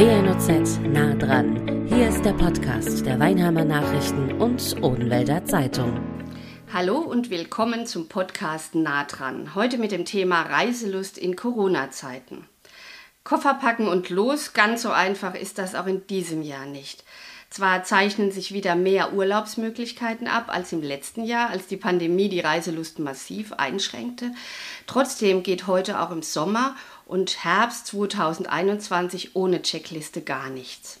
WNOZ nah dran. Hier ist der Podcast der Weinheimer Nachrichten und Odenwälder Zeitung. Hallo und willkommen zum Podcast Nah dran. Heute mit dem Thema Reiselust in Corona-Zeiten. Koffer packen und los, ganz so einfach ist das auch in diesem Jahr nicht. Zwar zeichnen sich wieder mehr Urlaubsmöglichkeiten ab als im letzten Jahr, als die Pandemie die Reiselust massiv einschränkte. Trotzdem geht heute auch im Sommer und Herbst 2021 ohne Checkliste gar nichts.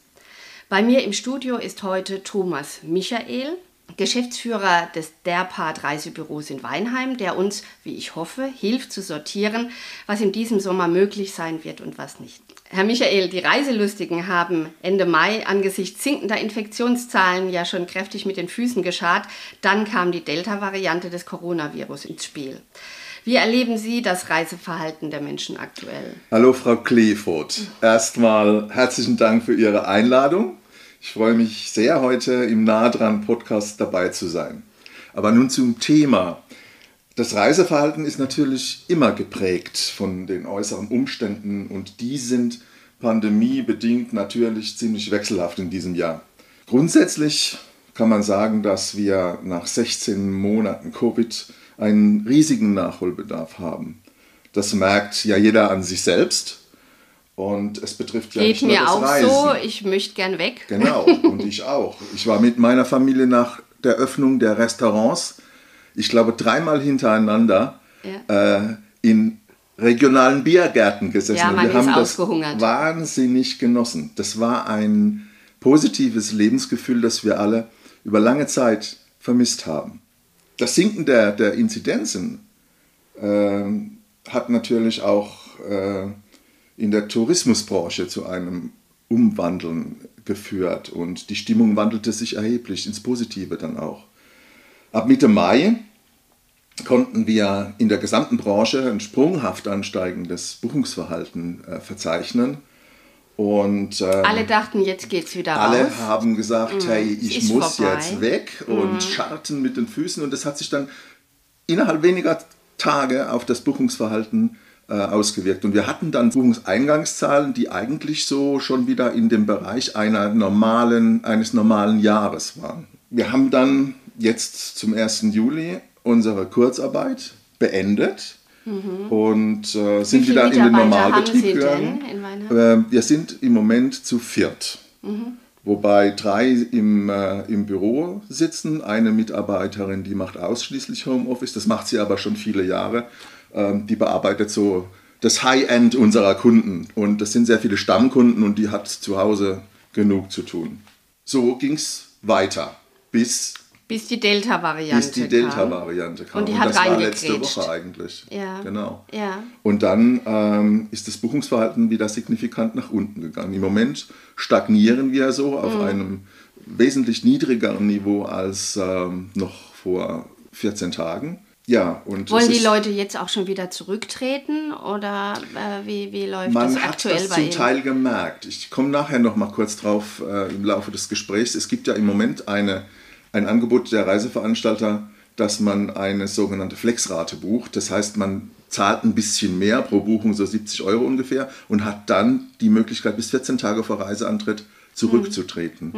Bei mir im Studio ist heute Thomas Michael, Geschäftsführer des Derpart Reisebüros in Weinheim, der uns, wie ich hoffe, hilft zu sortieren, was in diesem Sommer möglich sein wird und was nicht. Herr Michael, die Reiselustigen haben Ende Mai angesichts sinkender Infektionszahlen ja schon kräftig mit den Füßen geschart. Dann kam die Delta-Variante des Coronavirus ins Spiel. Wie erleben Sie das Reiseverhalten der Menschen aktuell? Hallo Frau Kleefurt. Erstmal herzlichen Dank für Ihre Einladung. Ich freue mich sehr, heute im Nahdran Podcast dabei zu sein. Aber nun zum Thema. Das Reiseverhalten ist natürlich immer geprägt von den äußeren Umständen und die sind pandemiebedingt natürlich ziemlich wechselhaft in diesem Jahr. Grundsätzlich kann man sagen, dass wir nach 16 Monaten Covid einen riesigen Nachholbedarf haben. Das merkt ja jeder an sich selbst. Und es betrifft ja Geht nicht nur mir das auch Reisen. so, ich möchte gern weg. Genau, und ich auch. Ich war mit meiner Familie nach der Öffnung der Restaurants, ich glaube dreimal hintereinander, äh, in regionalen Biergärten gesessen. Ja, man wir ist haben das wahnsinnig genossen. Das war ein positives Lebensgefühl, das wir alle über lange Zeit vermisst haben. Das Sinken der, der Inzidenzen ähm, hat natürlich auch äh, in der Tourismusbranche zu einem Umwandeln geführt und die Stimmung wandelte sich erheblich ins Positive dann auch. Ab Mitte Mai konnten wir in der gesamten Branche ein sprunghaft ansteigendes Buchungsverhalten äh, verzeichnen. Und ähm, Alle dachten, jetzt geht's wieder alle raus. haben gesagt, hey, es ich muss vorbei. jetzt weg und scharten mit den Füßen. Und das hat sich dann innerhalb weniger Tage auf das Buchungsverhalten äh, ausgewirkt. Und wir hatten dann Buchungseingangszahlen, die eigentlich so schon wieder in dem Bereich einer normalen, eines normalen Jahres waren. Wir haben dann jetzt zum 1. Juli unsere Kurzarbeit beendet. Und äh, sind Mhm. wieder in den Normalbetrieb gegangen. Äh, wir sind im Moment zu viert. Wobei drei im, äh, im Büro sitzen. Eine Mitarbeiterin, die macht ausschließlich Homeoffice. Das macht sie aber schon viele Jahre. Ähm, die bearbeitet so das High-End unserer Kunden. Und das sind sehr viele Stammkunden und die hat zu Hause genug zu tun. So ging es weiter, bis, Bis die Delta-Variante bis die kam. Delta-Variante kam. Und die hat das war letzte. Woche eigentlich. Ja. Genau. Ja. Und dann ähm, ist das Buchungsverhalten wieder signifikant nach unten gegangen. Im Moment stagnieren wir so auf Mhm. einem wesentlich niedrigeren Niveau als ähm, noch vor 14 Tagen. Ja, und Wollen die Leute jetzt auch schon wieder zurücktreten oder äh, wie, wie läuft man das hat aktuell das bei zum Ihnen? Teil gemerkt. Ich komme nachher noch mal kurz drauf äh, im Laufe des Gesprächs. Es gibt ja im Moment eine, ein Angebot der Reiseveranstalter, dass man eine sogenannte Flexrate bucht. Das heißt, man zahlt ein bisschen mehr pro Buchung, so 70 Euro ungefähr, und hat dann die Möglichkeit, bis 14 Tage vor Reiseantritt zurückzutreten.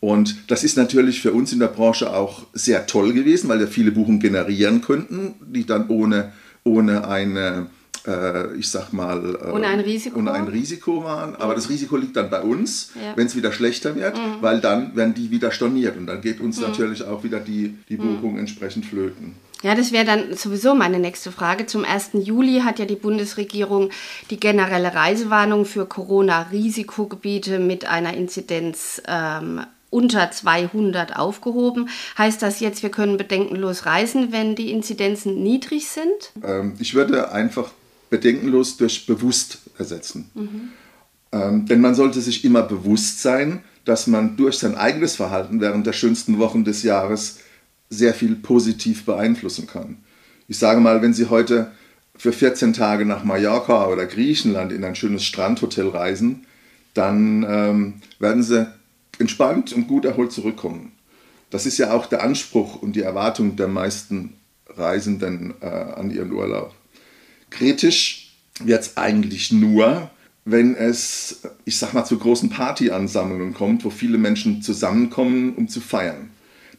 Und das ist natürlich für uns in der Branche auch sehr toll gewesen, weil wir viele Buchungen generieren könnten, die dann ohne, ohne eine, äh, ich sag mal, äh, Ohne ein Risiko? ohne ein Risiko waren. Aber das Risiko liegt dann bei uns, Ja. Mhm. wenn es wieder schlechter wird, weil dann werden die wieder storniert und dann geht uns natürlich auch wieder die, die Mhm. Buchung entsprechend flöten. Ja, das wäre dann sowieso meine nächste Frage. Zum 1. Juli hat ja die Bundesregierung die generelle Reisewarnung für Corona-Risikogebiete mit einer Inzidenz ähm, unter 200 aufgehoben. Heißt das jetzt, wir können bedenkenlos reisen, wenn die Inzidenzen niedrig sind? Ähm, ich würde einfach bedenkenlos durch bewusst ersetzen. Mhm. Ähm, denn man sollte sich immer bewusst sein, dass man durch sein eigenes Verhalten während der schönsten Wochen des Jahres sehr viel positiv beeinflussen kann. Ich sage mal, wenn Sie heute für 14 Tage nach Mallorca oder Griechenland in ein schönes Strandhotel reisen, dann ähm, werden Sie entspannt und gut erholt zurückkommen. Das ist ja auch der Anspruch und die Erwartung der meisten Reisenden äh, an ihren Urlaub. Kritisch wird es eigentlich nur, wenn es, ich sag mal, zu großen Partyansammlungen kommt, wo viele Menschen zusammenkommen, um zu feiern.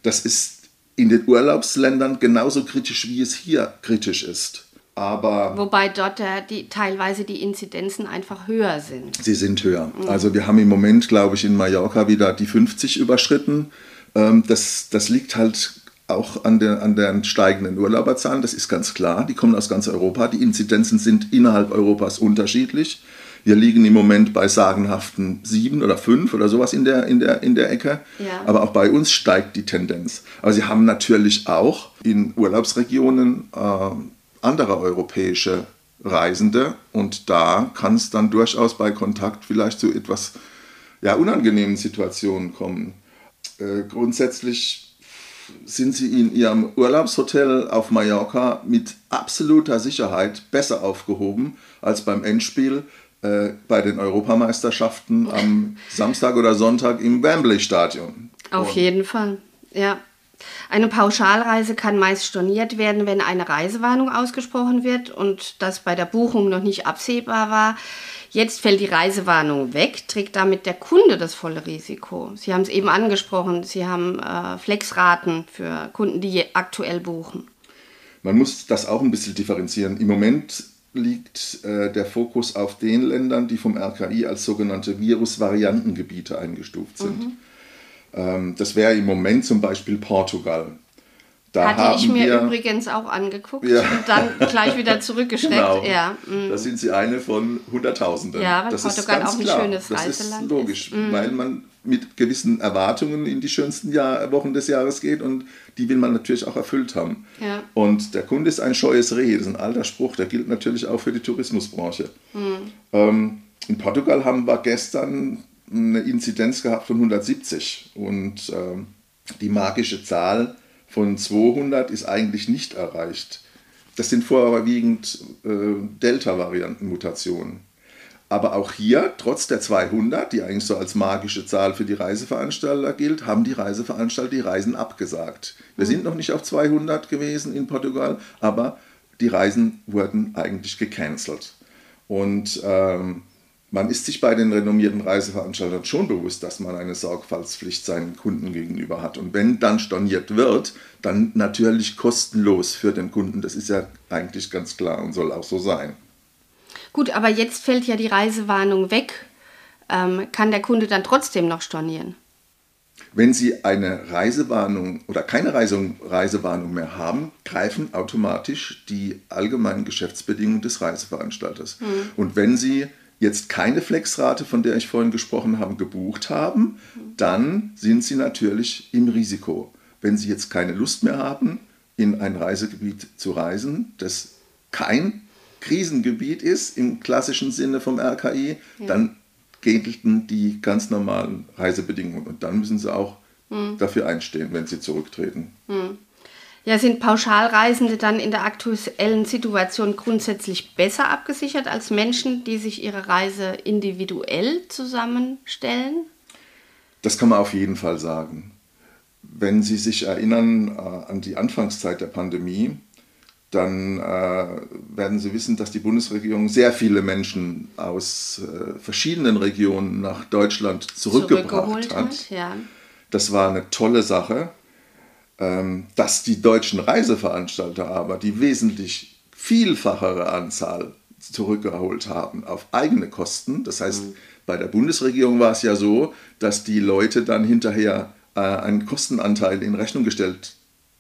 Das ist in den Urlaubsländern genauso kritisch, wie es hier kritisch ist. Aber Wobei dort äh, die, teilweise die Inzidenzen einfach höher sind. sie sind höher. Also wir haben im Moment, glaube ich, in Mallorca wieder die 50 überschritten. Ähm, das, das liegt halt auch an, der, an den steigenden Urlauberzahlen, das ist ganz klar. Die kommen aus ganz Europa. Die Inzidenzen sind innerhalb Europas unterschiedlich. Wir liegen im Moment bei sagenhaften sieben oder fünf oder sowas in der, in der, in der Ecke. Ja. Aber auch bei uns steigt die Tendenz. Aber sie haben natürlich auch in Urlaubsregionen äh, andere europäische Reisende und da kann es dann durchaus bei Kontakt vielleicht zu etwas ja, unangenehmen Situationen kommen. Äh, grundsätzlich sind sie in ihrem Urlaubshotel auf Mallorca mit absoluter Sicherheit besser aufgehoben als beim Endspiel äh, bei den Europameisterschaften am Samstag oder Sonntag im Wembley-Stadion. Auf Und jeden Fall, ja. Eine Pauschalreise kann meist storniert werden, wenn eine Reisewarnung ausgesprochen wird und das bei der Buchung noch nicht absehbar war. Jetzt fällt die Reisewarnung weg, trägt damit der Kunde das volle Risiko. Sie haben es eben angesprochen, Sie haben äh, Flexraten für Kunden, die aktuell buchen. Man muss das auch ein bisschen differenzieren. Im Moment liegt äh, der Fokus auf den Ländern, die vom RKI als sogenannte Virusvariantengebiete eingestuft sind. Ähm, das wäre im Moment zum Beispiel Portugal. Da Hatte ich mir wir, übrigens auch angeguckt Ja. und dann gleich wieder zurückgeschreckt. Genau. Ja, mm. Da sind sie eine von Hunderttausenden. Ja, weil das Portugal ist ganz auch ein klar. schönes das Reiseland ist logisch, ist. Mhm. weil man mit gewissen Erwartungen in die schönsten Jahr, Wochen des Jahres geht und die will man natürlich auch erfüllt haben. Ja. Und der Kunde ist ein scheues Reh, das ist ein alter Spruch, der gilt natürlich auch für die Tourismusbranche. Mhm. Ähm, in Portugal haben wir gestern eine Inzidenz gehabt von 170 und ähm, die magische Zahl von 200 ist eigentlich nicht erreicht. Das sind vorwiegend äh, Delta-Varianten-Mutationen. Aber auch hier, trotz der 200, die eigentlich so als magische Zahl für die Reiseveranstalter gilt, haben die Reiseveranstalter die Reisen abgesagt. Wir sind noch nicht auf 200 gewesen in Portugal, aber die Reisen wurden eigentlich gecancelt. Und ähm, man ist sich bei den renommierten Reiseveranstaltern schon bewusst, dass man eine Sorgfaltspflicht seinen Kunden gegenüber hat. Und wenn dann storniert wird, dann natürlich kostenlos für den Kunden. Das ist ja eigentlich ganz klar und soll auch so sein. Gut, aber jetzt fällt ja die Reisewarnung weg. Ähm, kann der Kunde dann trotzdem noch stornieren? Wenn Sie eine Reisewarnung oder keine Reise- Reisewarnung mehr haben, greifen automatisch die allgemeinen Geschäftsbedingungen des Reiseveranstalters. Und wenn Sie jetzt keine Flexrate, von der ich vorhin gesprochen habe, gebucht haben, dann sind Sie natürlich im Risiko. Wenn Sie jetzt keine Lust mehr haben, in ein Reisegebiet zu reisen, das kein Krisengebiet ist im klassischen Sinne vom RKI, dann gelten die ganz normalen Reisebedingungen und dann müssen sie auch dafür einstehen, wenn sie zurücktreten. Ja, sind Pauschalreisende dann in der aktuellen Situation grundsätzlich besser abgesichert als Menschen, die sich ihre Reise individuell zusammenstellen? Das kann man auf jeden Fall sagen. Wenn Sie sich erinnern äh, an die Anfangszeit der Pandemie, dann äh, werden Sie wissen, dass die Bundesregierung sehr viele Menschen aus äh, verschiedenen Regionen nach Deutschland zurückgebracht hat. Ja. Das war eine tolle Sache. Ähm, dass die deutschen Reiseveranstalter aber die wesentlich vielfachere Anzahl zurückgeholt haben auf eigene Kosten. Das heißt, bei der Bundesregierung war es ja so, dass die Leute dann hinterher äh, einen Kostenanteil in Rechnung gestellt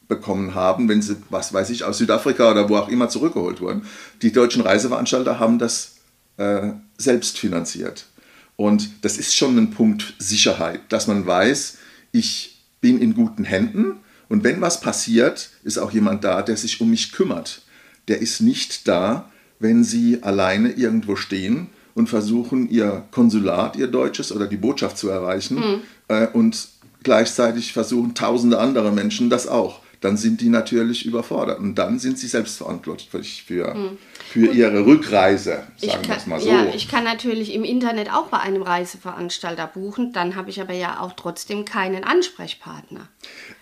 bekommen haben, wenn sie, was weiß ich, aus Südafrika oder wo auch immer zurückgeholt wurden. Die deutschen Reiseveranstalter haben das äh, selbst finanziert. Und das ist schon ein Punkt Sicherheit, dass man weiß, ich bin in guten Händen und wenn was passiert, ist auch jemand da, der sich um mich kümmert. Der ist nicht da, wenn sie alleine irgendwo stehen und versuchen, ihr Konsulat, ihr Deutsches oder die Botschaft zu erreichen äh, und gleichzeitig versuchen tausende andere Menschen das auch. Dann sind die natürlich überfordert und dann sind sie selbstverantwortlich für, für ihre Rückreise, sagen wir es mal so. ja, ich kann natürlich im Internet auch bei einem Reiseveranstalter buchen, dann habe ich aber ja auch trotzdem keinen Ansprechpartner.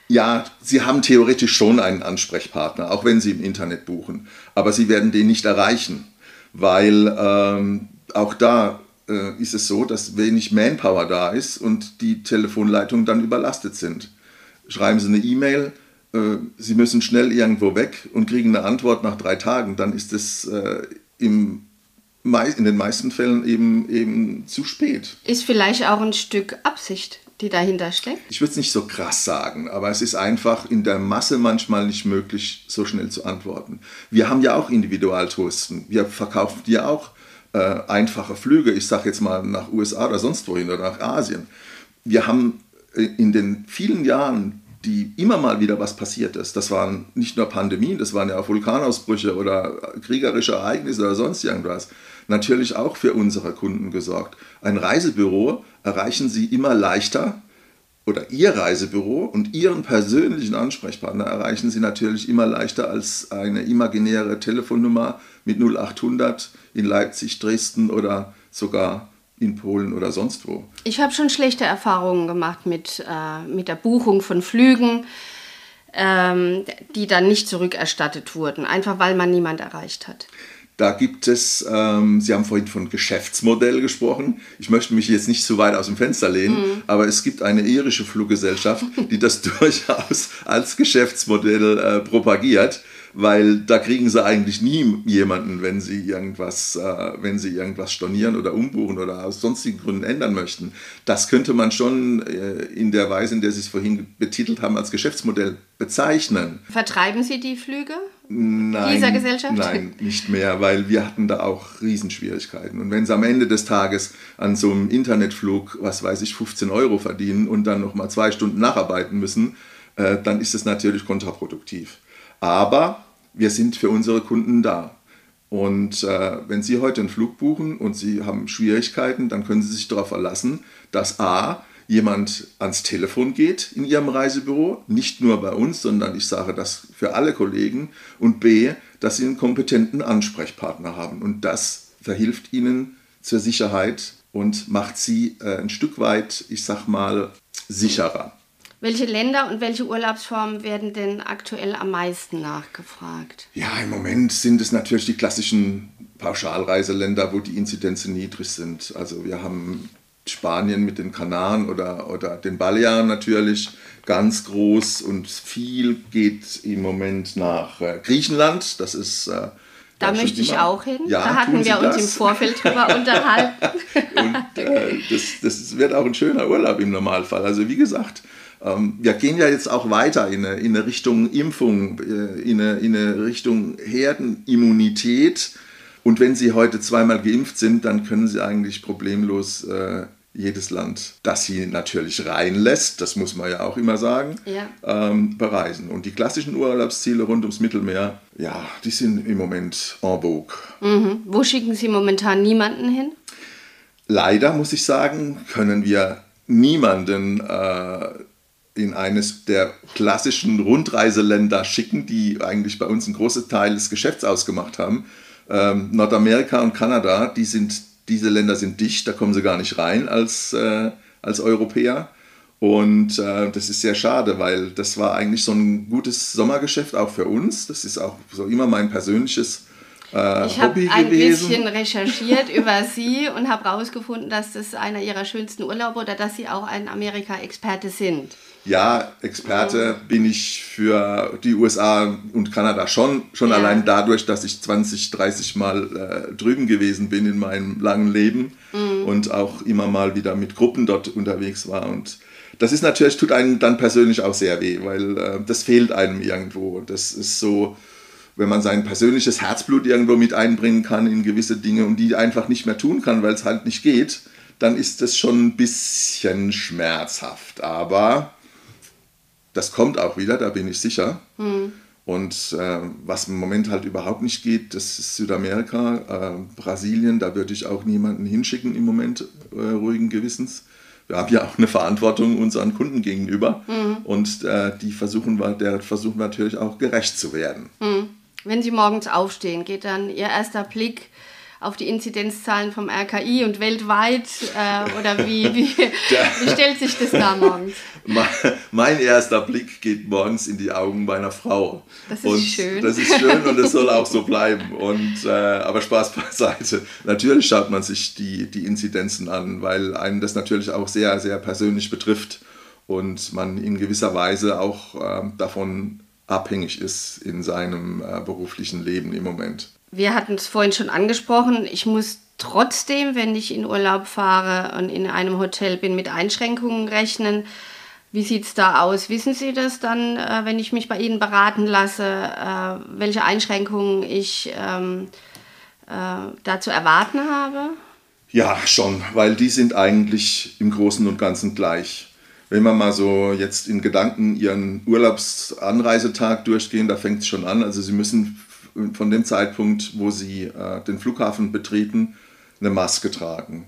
Ja, Sie haben theoretisch schon einen Ansprechpartner, auch wenn Sie im Internet buchen. Aber Sie werden den nicht erreichen, weil ähm, auch da äh, ist es so, dass wenig Manpower da ist und die Telefonleitungen dann überlastet sind. Schreiben Sie eine E-Mail, äh, Sie müssen schnell irgendwo weg und kriegen eine Antwort nach drei Tagen, dann ist es äh, im in den meisten Fällen eben, eben zu spät. Ist vielleicht auch ein Stück Absicht, die dahinter steckt? Ich würde es nicht so krass sagen, aber es ist einfach in der Masse manchmal nicht möglich, so schnell zu antworten. Wir haben ja auch Individualtouristen. Wir verkaufen ja auch äh, einfache Flüge, ich sage jetzt mal nach USA oder sonst wohin oder nach Asien. Wir haben äh, in den vielen Jahren, die immer mal wieder was passiert ist, das waren nicht nur Pandemien, das waren ja auch Vulkanausbrüche oder kriegerische Ereignisse oder sonst irgendwas, natürlich auch für unsere Kunden gesorgt. Ein Reisebüro erreichen Sie immer leichter oder Ihr Reisebüro und Ihren persönlichen Ansprechpartner erreichen Sie natürlich immer leichter als eine imaginäre Telefonnummer mit 0800 in Leipzig, Dresden oder sogar in Polen oder sonst wo. Ich habe schon schlechte Erfahrungen gemacht mit, äh, mit der Buchung von Flügen, ähm, die dann nicht zurückerstattet wurden, einfach weil man niemand erreicht hat. Da gibt es, ähm, Sie haben vorhin von Geschäftsmodell gesprochen. Ich möchte mich jetzt nicht zu weit aus dem Fenster lehnen, mhm. aber es gibt eine irische Fluggesellschaft, die das durchaus als Geschäftsmodell äh, propagiert weil da kriegen sie eigentlich nie jemanden, wenn sie irgendwas, äh, wenn sie irgendwas stornieren oder umbuchen oder aus sonstigen Gründen ändern möchten. Das könnte man schon äh, in der Weise, in der Sie es vorhin betitelt haben, als Geschäftsmodell bezeichnen. Vertreiben Sie die Flüge? Nein, dieser Gesellschaft? Nein, nicht mehr, weil wir hatten da auch Riesenschwierigkeiten. Und wenn sie am Ende des Tages an so einem Internetflug, was weiß ich, 15 Euro verdienen und dann nochmal zwei Stunden nacharbeiten müssen, äh, dann ist es natürlich kontraproduktiv. Aber wir sind für unsere Kunden da. Und äh, wenn Sie heute einen Flug buchen und Sie haben Schwierigkeiten, dann können Sie sich darauf verlassen, dass A, jemand ans Telefon geht in Ihrem Reisebüro, nicht nur bei uns, sondern ich sage das für alle Kollegen, und B, dass Sie einen kompetenten Ansprechpartner haben. Und das verhilft Ihnen zur Sicherheit und macht Sie äh, ein Stück weit, ich sag mal, sicherer. Welche Länder und welche Urlaubsformen werden denn aktuell am meisten nachgefragt? Ja, im Moment sind es natürlich die klassischen Pauschalreiseländer, wo die Inzidenzen niedrig sind. Also wir haben Spanien mit den Kanaren oder, oder den Balearen natürlich ganz groß und viel geht im Moment nach äh, Griechenland. Das ist äh, da möchte ich auch hin. Ja, da hatten wir uns das? im Vorfeld drüber unterhalten. und äh, das, das wird auch ein schöner Urlaub im Normalfall. Also wie gesagt, wir gehen ja jetzt auch weiter in eine, in eine Richtung Impfung, äh, in eine, in eine Richtung Herdenimmunität. Und wenn Sie heute zweimal geimpft sind, dann können Sie eigentlich problemlos äh, jedes Land, das sie natürlich reinlässt, das muss man ja auch immer sagen, ja. ähm, bereisen. Und die klassischen Urlaubsziele rund ums Mittelmeer, ja, die sind im Moment en vogue. Mhm. Wo schicken Sie momentan niemanden hin? Leider, muss ich sagen, können wir niemanden äh, in eines der klassischen Rundreiseländer schicken, die eigentlich bei uns einen großen Teil des Geschäfts ausgemacht haben. Ähm, Nordamerika und Kanada, die sind, diese Länder sind dicht, da kommen sie gar nicht rein als, äh, als Europäer. Und äh, das ist sehr schade, weil das war eigentlich so ein gutes Sommergeschäft auch für uns. Das ist auch so immer mein persönliches äh, ich habe ein bisschen recherchiert über Sie und habe herausgefunden, dass das einer Ihrer schönsten Urlaube oder dass Sie auch ein Amerika-Experte sind. Ja, Experte bin ich für die USA und Kanada schon. Schon ja. allein dadurch, dass ich 20, 30 Mal äh, drüben gewesen bin in meinem langen Leben mhm. und auch immer mal wieder mit Gruppen dort unterwegs war. Und das ist natürlich, tut einem dann persönlich auch sehr weh, weil äh, das fehlt einem irgendwo. Das ist so, wenn man sein persönliches Herzblut irgendwo mit einbringen kann in gewisse Dinge und die einfach nicht mehr tun kann, weil es halt nicht geht, dann ist das schon ein bisschen schmerzhaft. Aber das kommt auch wieder, da bin ich sicher. Mhm. Und äh, was im Moment halt überhaupt nicht geht, das ist Südamerika, äh, Brasilien, da würde ich auch niemanden hinschicken im Moment äh, ruhigen Gewissens. Wir haben ja auch eine Verantwortung unseren Kunden gegenüber mhm. und äh, die versuchen wir, der versuchen wir natürlich auch gerecht zu werden. Mhm. Wenn Sie morgens aufstehen, geht dann Ihr erster Blick auf die Inzidenzzahlen vom RKI und weltweit? Äh, oder wie, wie, wie stellt sich das da morgens? Mein erster Blick geht morgens in die Augen meiner Frau. Das ist und schön. Das ist schön und es soll auch so bleiben. Und, äh, aber Spaß beiseite. Natürlich schaut man sich die, die Inzidenzen an, weil einen das natürlich auch sehr, sehr persönlich betrifft und man in gewisser Weise auch äh, davon abhängig ist in seinem äh, beruflichen Leben im Moment. Wir hatten es vorhin schon angesprochen. Ich muss trotzdem, wenn ich in Urlaub fahre und in einem Hotel bin, mit Einschränkungen rechnen. Wie sieht es da aus? Wissen Sie das dann, äh, wenn ich mich bei Ihnen beraten lasse, äh, welche Einschränkungen ich ähm, äh, da zu erwarten habe? Ja, schon, weil die sind eigentlich im Großen und Ganzen gleich. Wenn wir mal so jetzt in Gedanken Ihren Urlaubsanreisetag durchgehen, da fängt es schon an. Also Sie müssen von dem Zeitpunkt, wo Sie äh, den Flughafen betreten, eine Maske tragen.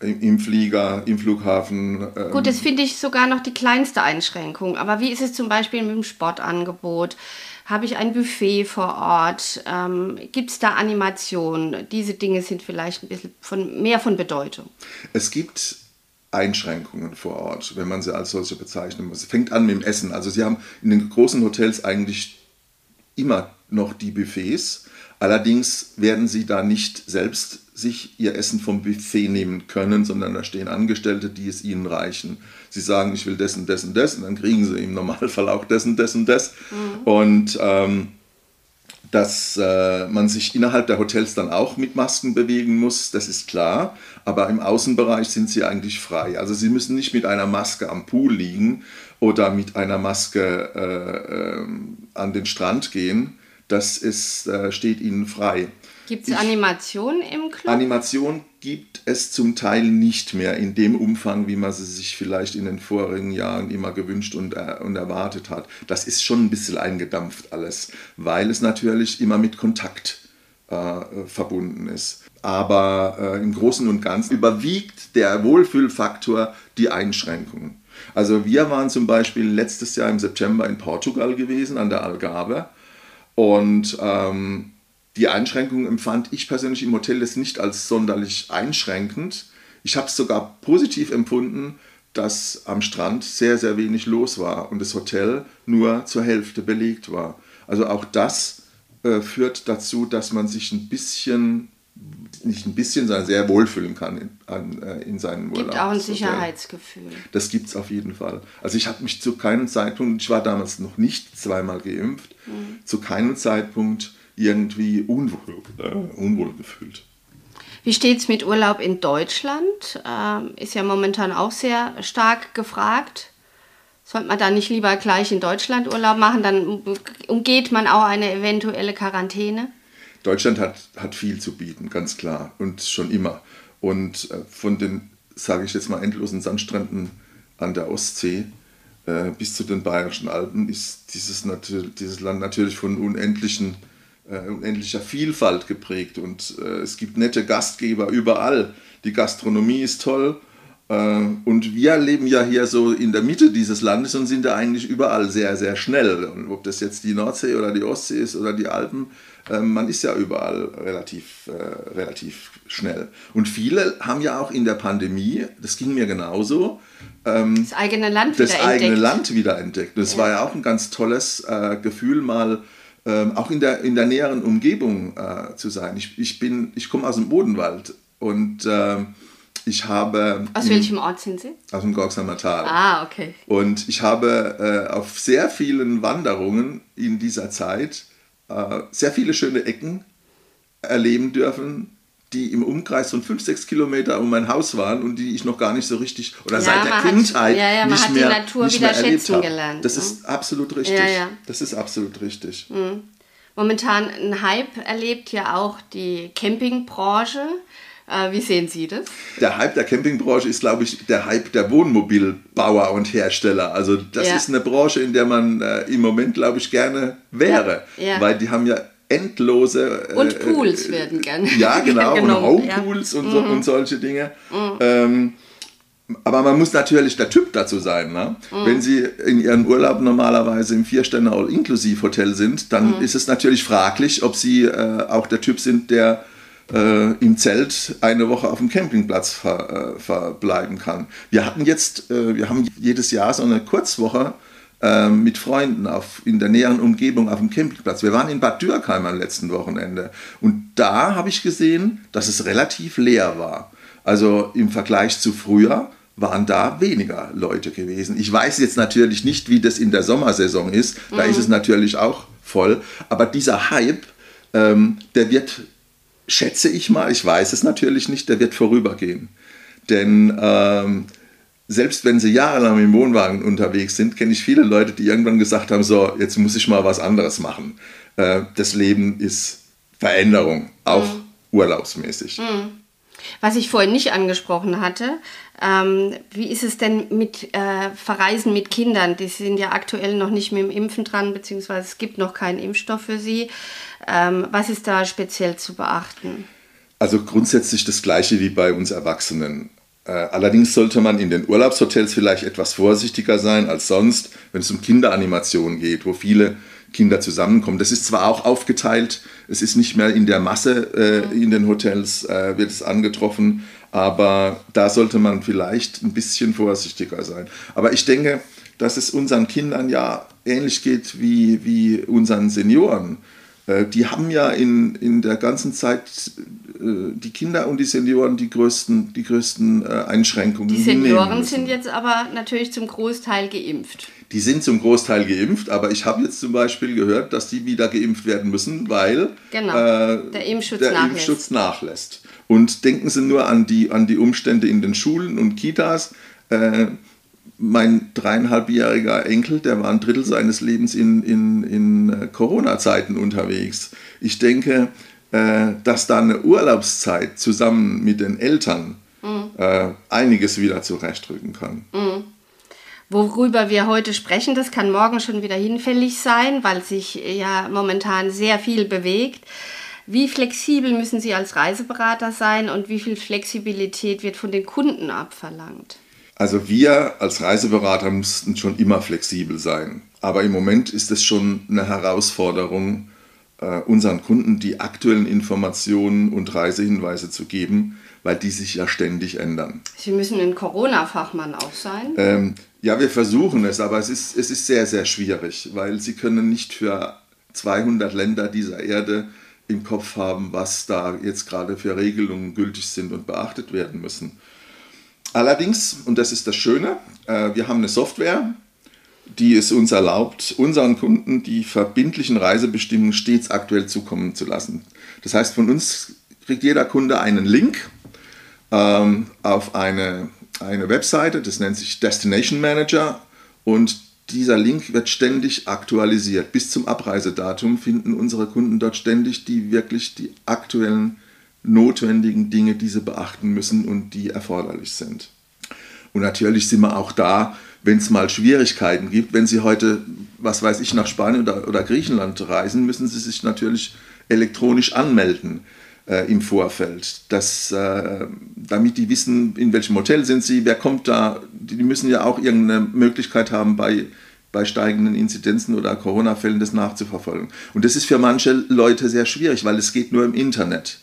Im, im Flieger, im Flughafen. Ähm Gut, das finde ich sogar noch die kleinste Einschränkung. Aber wie ist es zum Beispiel mit dem Sportangebot? Habe ich ein Buffet vor Ort? Ähm, Gibt es da Animationen? Diese Dinge sind vielleicht ein bisschen von, mehr von Bedeutung. Es gibt Einschränkungen vor Ort, wenn man sie als solche bezeichnen muss. Es fängt an mit dem Essen. Also sie haben in den großen Hotels eigentlich immer noch die Buffets. Allerdings werden sie da nicht selbst sich ihr Essen vom Buffet nehmen können, sondern da stehen Angestellte, die es ihnen reichen. Sie sagen, ich will das und das und das und dann kriegen sie im Normalfall auch das und das und das. Mhm. Und ähm, dass äh, man sich innerhalb der Hotels dann auch mit Masken bewegen muss, das ist klar. Aber im Außenbereich sind sie eigentlich frei. Also sie müssen nicht mit einer Maske am Pool liegen oder mit einer Maske äh, äh, an den Strand gehen. Das ist, äh, steht ihnen frei. Gibt es Animationen im Club? Animation gibt es zum Teil nicht mehr in dem Umfang, wie man sie sich vielleicht in den vorigen Jahren immer gewünscht und, äh, und erwartet hat. Das ist schon ein bisschen eingedampft alles, weil es natürlich immer mit Kontakt äh, verbunden ist. Aber äh, im Großen und Ganzen überwiegt der Wohlfühlfaktor die Einschränkungen. Also wir waren zum Beispiel letztes Jahr im September in Portugal gewesen, an der Algarve. Und ähm, die Einschränkungen empfand ich persönlich im Hotel jetzt nicht als sonderlich einschränkend. Ich habe es sogar positiv empfunden, dass am Strand sehr, sehr wenig los war und das Hotel nur zur Hälfte belegt war. Also auch das äh, führt dazu, dass man sich ein bisschen, nicht ein bisschen, sondern sehr wohlfühlen kann in, an, äh, in seinen Urlaub. Gibt auch ein Sicherheitsgefühl. Das gibt es auf jeden Fall. Also ich habe mich zu keinem Zeitpunkt, ich war damals noch nicht zweimal geimpft, mhm. zu keinem Zeitpunkt irgendwie unwohl, äh, unwohl gefühlt. Wie steht es mit Urlaub in Deutschland? Ähm, ist ja momentan auch sehr stark gefragt. Sollte man da nicht lieber gleich in Deutschland Urlaub machen? Dann umgeht man auch eine eventuelle Quarantäne. Deutschland hat, hat viel zu bieten, ganz klar. Und schon immer. Und äh, von den, sage ich jetzt mal, endlosen Sandstränden an der Ostsee äh, bis zu den Bayerischen Alpen ist dieses, dieses Land natürlich von unendlichen äh, unendlicher Vielfalt geprägt und äh, es gibt nette Gastgeber überall. Die Gastronomie ist toll äh, und wir leben ja hier so in der Mitte dieses Landes und sind da eigentlich überall sehr, sehr schnell. Und ob das jetzt die Nordsee oder die Ostsee ist oder die Alpen, äh, man ist ja überall relativ, äh, relativ schnell. Und viele haben ja auch in der Pandemie, das ging mir genauso, ähm, das eigene Land das wieder eigene entdeckt. Land wieder entdeckt. Das ja. war ja auch ein ganz tolles äh, Gefühl, mal ähm, auch in der, in der näheren Umgebung äh, zu sein. Ich, ich, ich komme aus dem Bodenwald und äh, ich habe... Aus welchem Ort sind Sie? Aus dem Gorksheimer Tal. Ah, okay. Und ich habe äh, auf sehr vielen Wanderungen in dieser Zeit äh, sehr viele schöne Ecken erleben dürfen, die im Umkreis von 5, 6 Kilometer um mein Haus waren und die ich noch gar nicht so richtig oder ja, seit der Kindheit hat, ja, ja, nicht mehr, nicht mehr erlebt habe. Gelernt, das ne? ist absolut richtig. Das ist absolut richtig. Mhm. Momentan ein Hype erlebt ja auch die Campingbranche. Äh, wie sehen Sie das? Der Hype der Campingbranche ist, glaube ich, der Hype der Wohnmobilbauer und Hersteller. Also das ist eine Branche, in der man äh, im Moment, glaube ich, gerne wäre. Weil die haben ja endlose. Äh, und Pools äh, werden gerne. Ja, genau, und Homepools ja. und, so, mhm. und solche Dinge. Mhm. Ähm, aber man muss natürlich der Typ dazu sein. Ne? Mhm. Wenn Sie in Ihren Urlaub normalerweise im Vier-Sterne All-Inclusive-Hotel sind, dann mhm. ist es natürlich fraglich, ob Sie äh, auch der Typ sind, der äh, im Zelt eine Woche auf dem Campingplatz ver, äh, verbleiben kann. Wir hatten jetzt, äh, wir haben jedes Jahr so eine Kurzwoche mit Freunden auf, in der näheren Umgebung auf dem Campingplatz. Wir waren in Bad Dürkheim am letzten Wochenende und da habe ich gesehen, dass es relativ leer war. Also im Vergleich zu früher waren da weniger Leute gewesen. Ich weiß jetzt natürlich nicht, wie das in der Sommersaison ist. Da mhm. ist es natürlich auch voll. Aber dieser Hype, ähm, der wird schätze ich mal, ich weiß es natürlich nicht, der wird vorübergehen. Denn ähm, selbst wenn sie jahrelang im Wohnwagen unterwegs sind, kenne ich viele Leute, die irgendwann gesagt haben, so, jetzt muss ich mal was anderes machen. Äh, das Leben ist Veränderung, auch mhm. urlaubsmäßig. Mhm. Was ich vorhin nicht angesprochen hatte, ähm, wie ist es denn mit äh, Verreisen mit Kindern? Die sind ja aktuell noch nicht mit dem Impfen dran, beziehungsweise es gibt noch keinen Impfstoff für sie. Ähm, was ist da speziell zu beachten? Also grundsätzlich das gleiche wie bei uns Erwachsenen. Äh, allerdings sollte man in den Urlaubshotels vielleicht etwas vorsichtiger sein als sonst, wenn es um Kinderanimation geht, wo viele Kinder zusammenkommen. Das ist zwar auch aufgeteilt, es ist nicht mehr in der Masse äh, in den Hotels, äh, wird es angetroffen, aber da sollte man vielleicht ein bisschen vorsichtiger sein. Aber ich denke, dass es unseren Kindern ja ähnlich geht wie, wie unseren Senioren. Äh, die haben ja in, in der ganzen Zeit, äh, die Kinder und die Senioren, die größten, die größten äh, Einschränkungen. Die Senioren sind jetzt aber natürlich zum Großteil geimpft. Die sind zum Großteil geimpft, aber ich habe jetzt zum Beispiel gehört, dass die wieder geimpft werden müssen, weil genau, äh, der, Impfschutz, der nachlässt. Impfschutz nachlässt. Und denken Sie nur an die, an die Umstände in den Schulen und Kitas. Äh, mein dreieinhalbjähriger Enkel, der war ein Drittel seines Lebens in, in, in äh, Corona-Zeiten unterwegs. Ich denke, äh, dass da eine Urlaubszeit zusammen mit den Eltern mhm. äh, einiges wieder zurechtrücken kann. Mhm. Worüber wir heute sprechen, das kann morgen schon wieder hinfällig sein, weil sich ja momentan sehr viel bewegt. Wie flexibel müssen Sie als Reiseberater sein und wie viel Flexibilität wird von den Kunden abverlangt? Also wir als Reiseberater müssten schon immer flexibel sein. Aber im Moment ist es schon eine Herausforderung, äh, unseren Kunden die aktuellen Informationen und Reisehinweise zu geben, weil die sich ja ständig ändern. Sie müssen ein Corona-Fachmann auch sein? Ähm, ja, wir versuchen es, aber es ist, es ist sehr, sehr schwierig, weil Sie können nicht für 200 Länder dieser Erde im Kopf haben, was da jetzt gerade für Regelungen gültig sind und beachtet werden müssen. Allerdings, und das ist das Schöne, äh, wir haben eine Software, die es uns erlaubt, unseren Kunden die verbindlichen Reisebestimmungen stets aktuell zukommen zu lassen. Das heißt, von uns kriegt jeder Kunde einen Link ähm, auf eine, eine Webseite, das nennt sich Destination Manager und dieser Link wird ständig aktualisiert. Bis zum Abreisedatum finden unsere Kunden dort ständig die wirklich die aktuellen notwendigen Dinge, die sie beachten müssen und die erforderlich sind. Und natürlich sind wir auch da, wenn es mal Schwierigkeiten gibt. Wenn Sie heute, was weiß ich, nach Spanien oder, oder Griechenland reisen, müssen Sie sich natürlich elektronisch anmelden äh, im Vorfeld, dass, äh, damit die wissen, in welchem Hotel sind Sie, wer kommt da. Die müssen ja auch irgendeine Möglichkeit haben, bei, bei steigenden Inzidenzen oder Corona-Fällen das nachzuverfolgen. Und das ist für manche Leute sehr schwierig, weil es geht nur im Internet.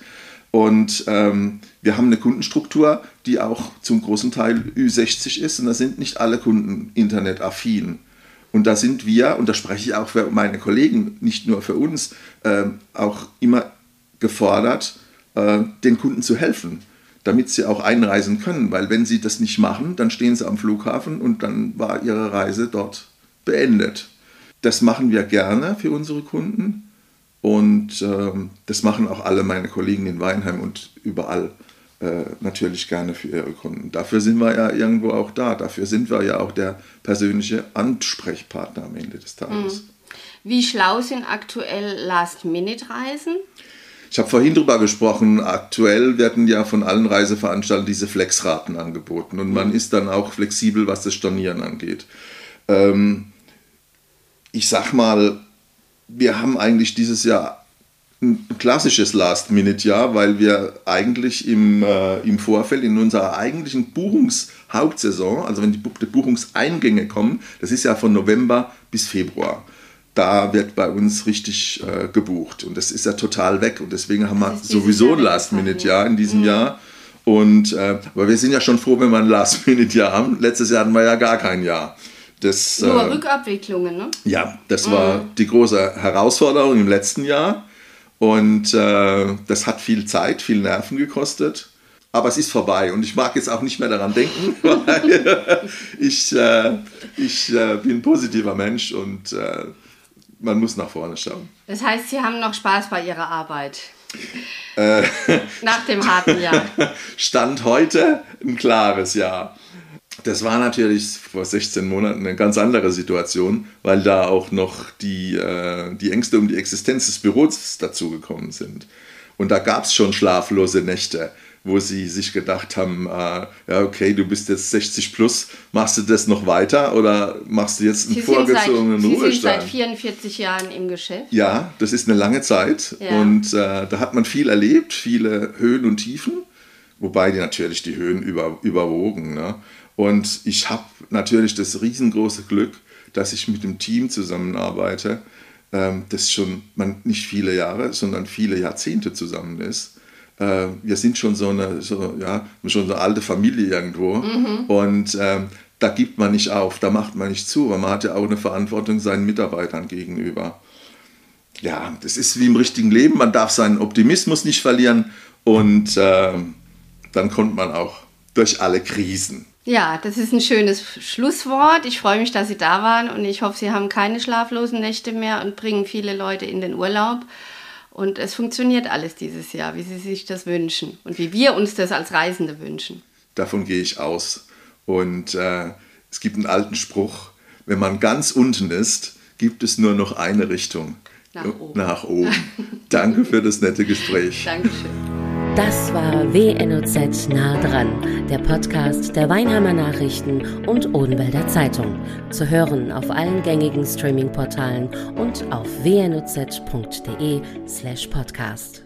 Und ähm, wir haben eine Kundenstruktur, die auch zum großen Teil Ü60 ist und da sind nicht alle Kunden internetaffin. Und da sind wir, und da spreche ich auch für meine Kollegen, nicht nur für uns, äh, auch immer gefordert, äh, den Kunden zu helfen, damit sie auch einreisen können. Weil wenn sie das nicht machen, dann stehen sie am Flughafen und dann war ihre Reise dort beendet. Das machen wir gerne für unsere Kunden. Und ähm, das machen auch alle meine Kollegen in Weinheim und überall äh, natürlich gerne für ihre Kunden. Dafür sind wir ja irgendwo auch da. Dafür sind wir ja auch der persönliche Ansprechpartner am Ende des Tages. Mhm. Wie schlau sind aktuell Last-Minute-Reisen? Ich habe vorhin darüber gesprochen, aktuell werden ja von allen Reiseveranstaltern diese Flexraten angeboten und man mhm. ist dann auch flexibel, was das Stornieren angeht. Ähm, ich sag mal, wir haben eigentlich dieses Jahr ein klassisches Last-Minute-Jahr, weil wir eigentlich im, äh, im Vorfeld in unserer eigentlichen Buchungshauptsaison, also wenn die, die Buchungseingänge kommen, das ist ja von November bis Februar, da wird bei uns richtig äh, gebucht. Und das ist ja total weg. Und deswegen haben wir sowieso ein Last-Minute-Jahr in diesem mhm. Jahr. Und, äh, aber wir sind ja schon froh, wenn wir ein Last-Minute-Jahr haben. Letztes Jahr hatten wir ja gar kein Jahr. Das, Nur äh, Rückabwicklungen, ne? Ja, das mhm. war die große Herausforderung im letzten Jahr. Und äh, das hat viel Zeit, viel Nerven gekostet. Aber es ist vorbei und ich mag jetzt auch nicht mehr daran denken, weil ich, äh, ich äh, bin ein positiver Mensch und äh, man muss nach vorne schauen. Das heißt, Sie haben noch Spaß bei Ihrer Arbeit? Äh, nach dem harten Jahr. Stand heute ein klares Ja. Das war natürlich vor 16 Monaten eine ganz andere Situation, weil da auch noch die, äh, die Ängste um die Existenz des Büros dazugekommen sind. Und da gab es schon schlaflose Nächte wo sie sich gedacht haben, äh, ja okay, du bist jetzt 60 plus, machst du das noch weiter oder machst du jetzt einen sie vorgezogenen seit, Ruhestand? Sie sind seit 44 Jahren im Geschäft. Ja, das ist eine lange Zeit ja. und äh, da hat man viel erlebt, viele Höhen und Tiefen, wobei die natürlich die Höhen über, überwogen. Ne? Und ich habe natürlich das riesengroße Glück, dass ich mit dem Team zusammenarbeite, ähm, das schon man nicht viele Jahre, sondern viele Jahrzehnte zusammen ist äh, wir sind schon so eine, so, ja, schon so eine alte Familie irgendwo. Mhm. Und ähm, da gibt man nicht auf, da macht man nicht zu, weil man hat ja auch eine Verantwortung seinen Mitarbeitern gegenüber. Ja, das ist wie im richtigen Leben, man darf seinen Optimismus nicht verlieren und äh, dann kommt man auch durch alle Krisen. Ja, das ist ein schönes Schlusswort. Ich freue mich, dass Sie da waren und ich hoffe, Sie haben keine schlaflosen Nächte mehr und bringen viele Leute in den Urlaub. Und es funktioniert alles dieses Jahr, wie Sie sich das wünschen und wie wir uns das als Reisende wünschen. Davon gehe ich aus. Und äh, es gibt einen alten Spruch, wenn man ganz unten ist, gibt es nur noch eine Richtung. Nach oben. Nach oben. Danke für das nette Gespräch. Dankeschön. Das war WNOZ nah dran, der Podcast der Weinheimer Nachrichten und Odenwälder Zeitung. Zu hören auf allen gängigen Streaming-Portalen und auf wnoz.de slash podcast.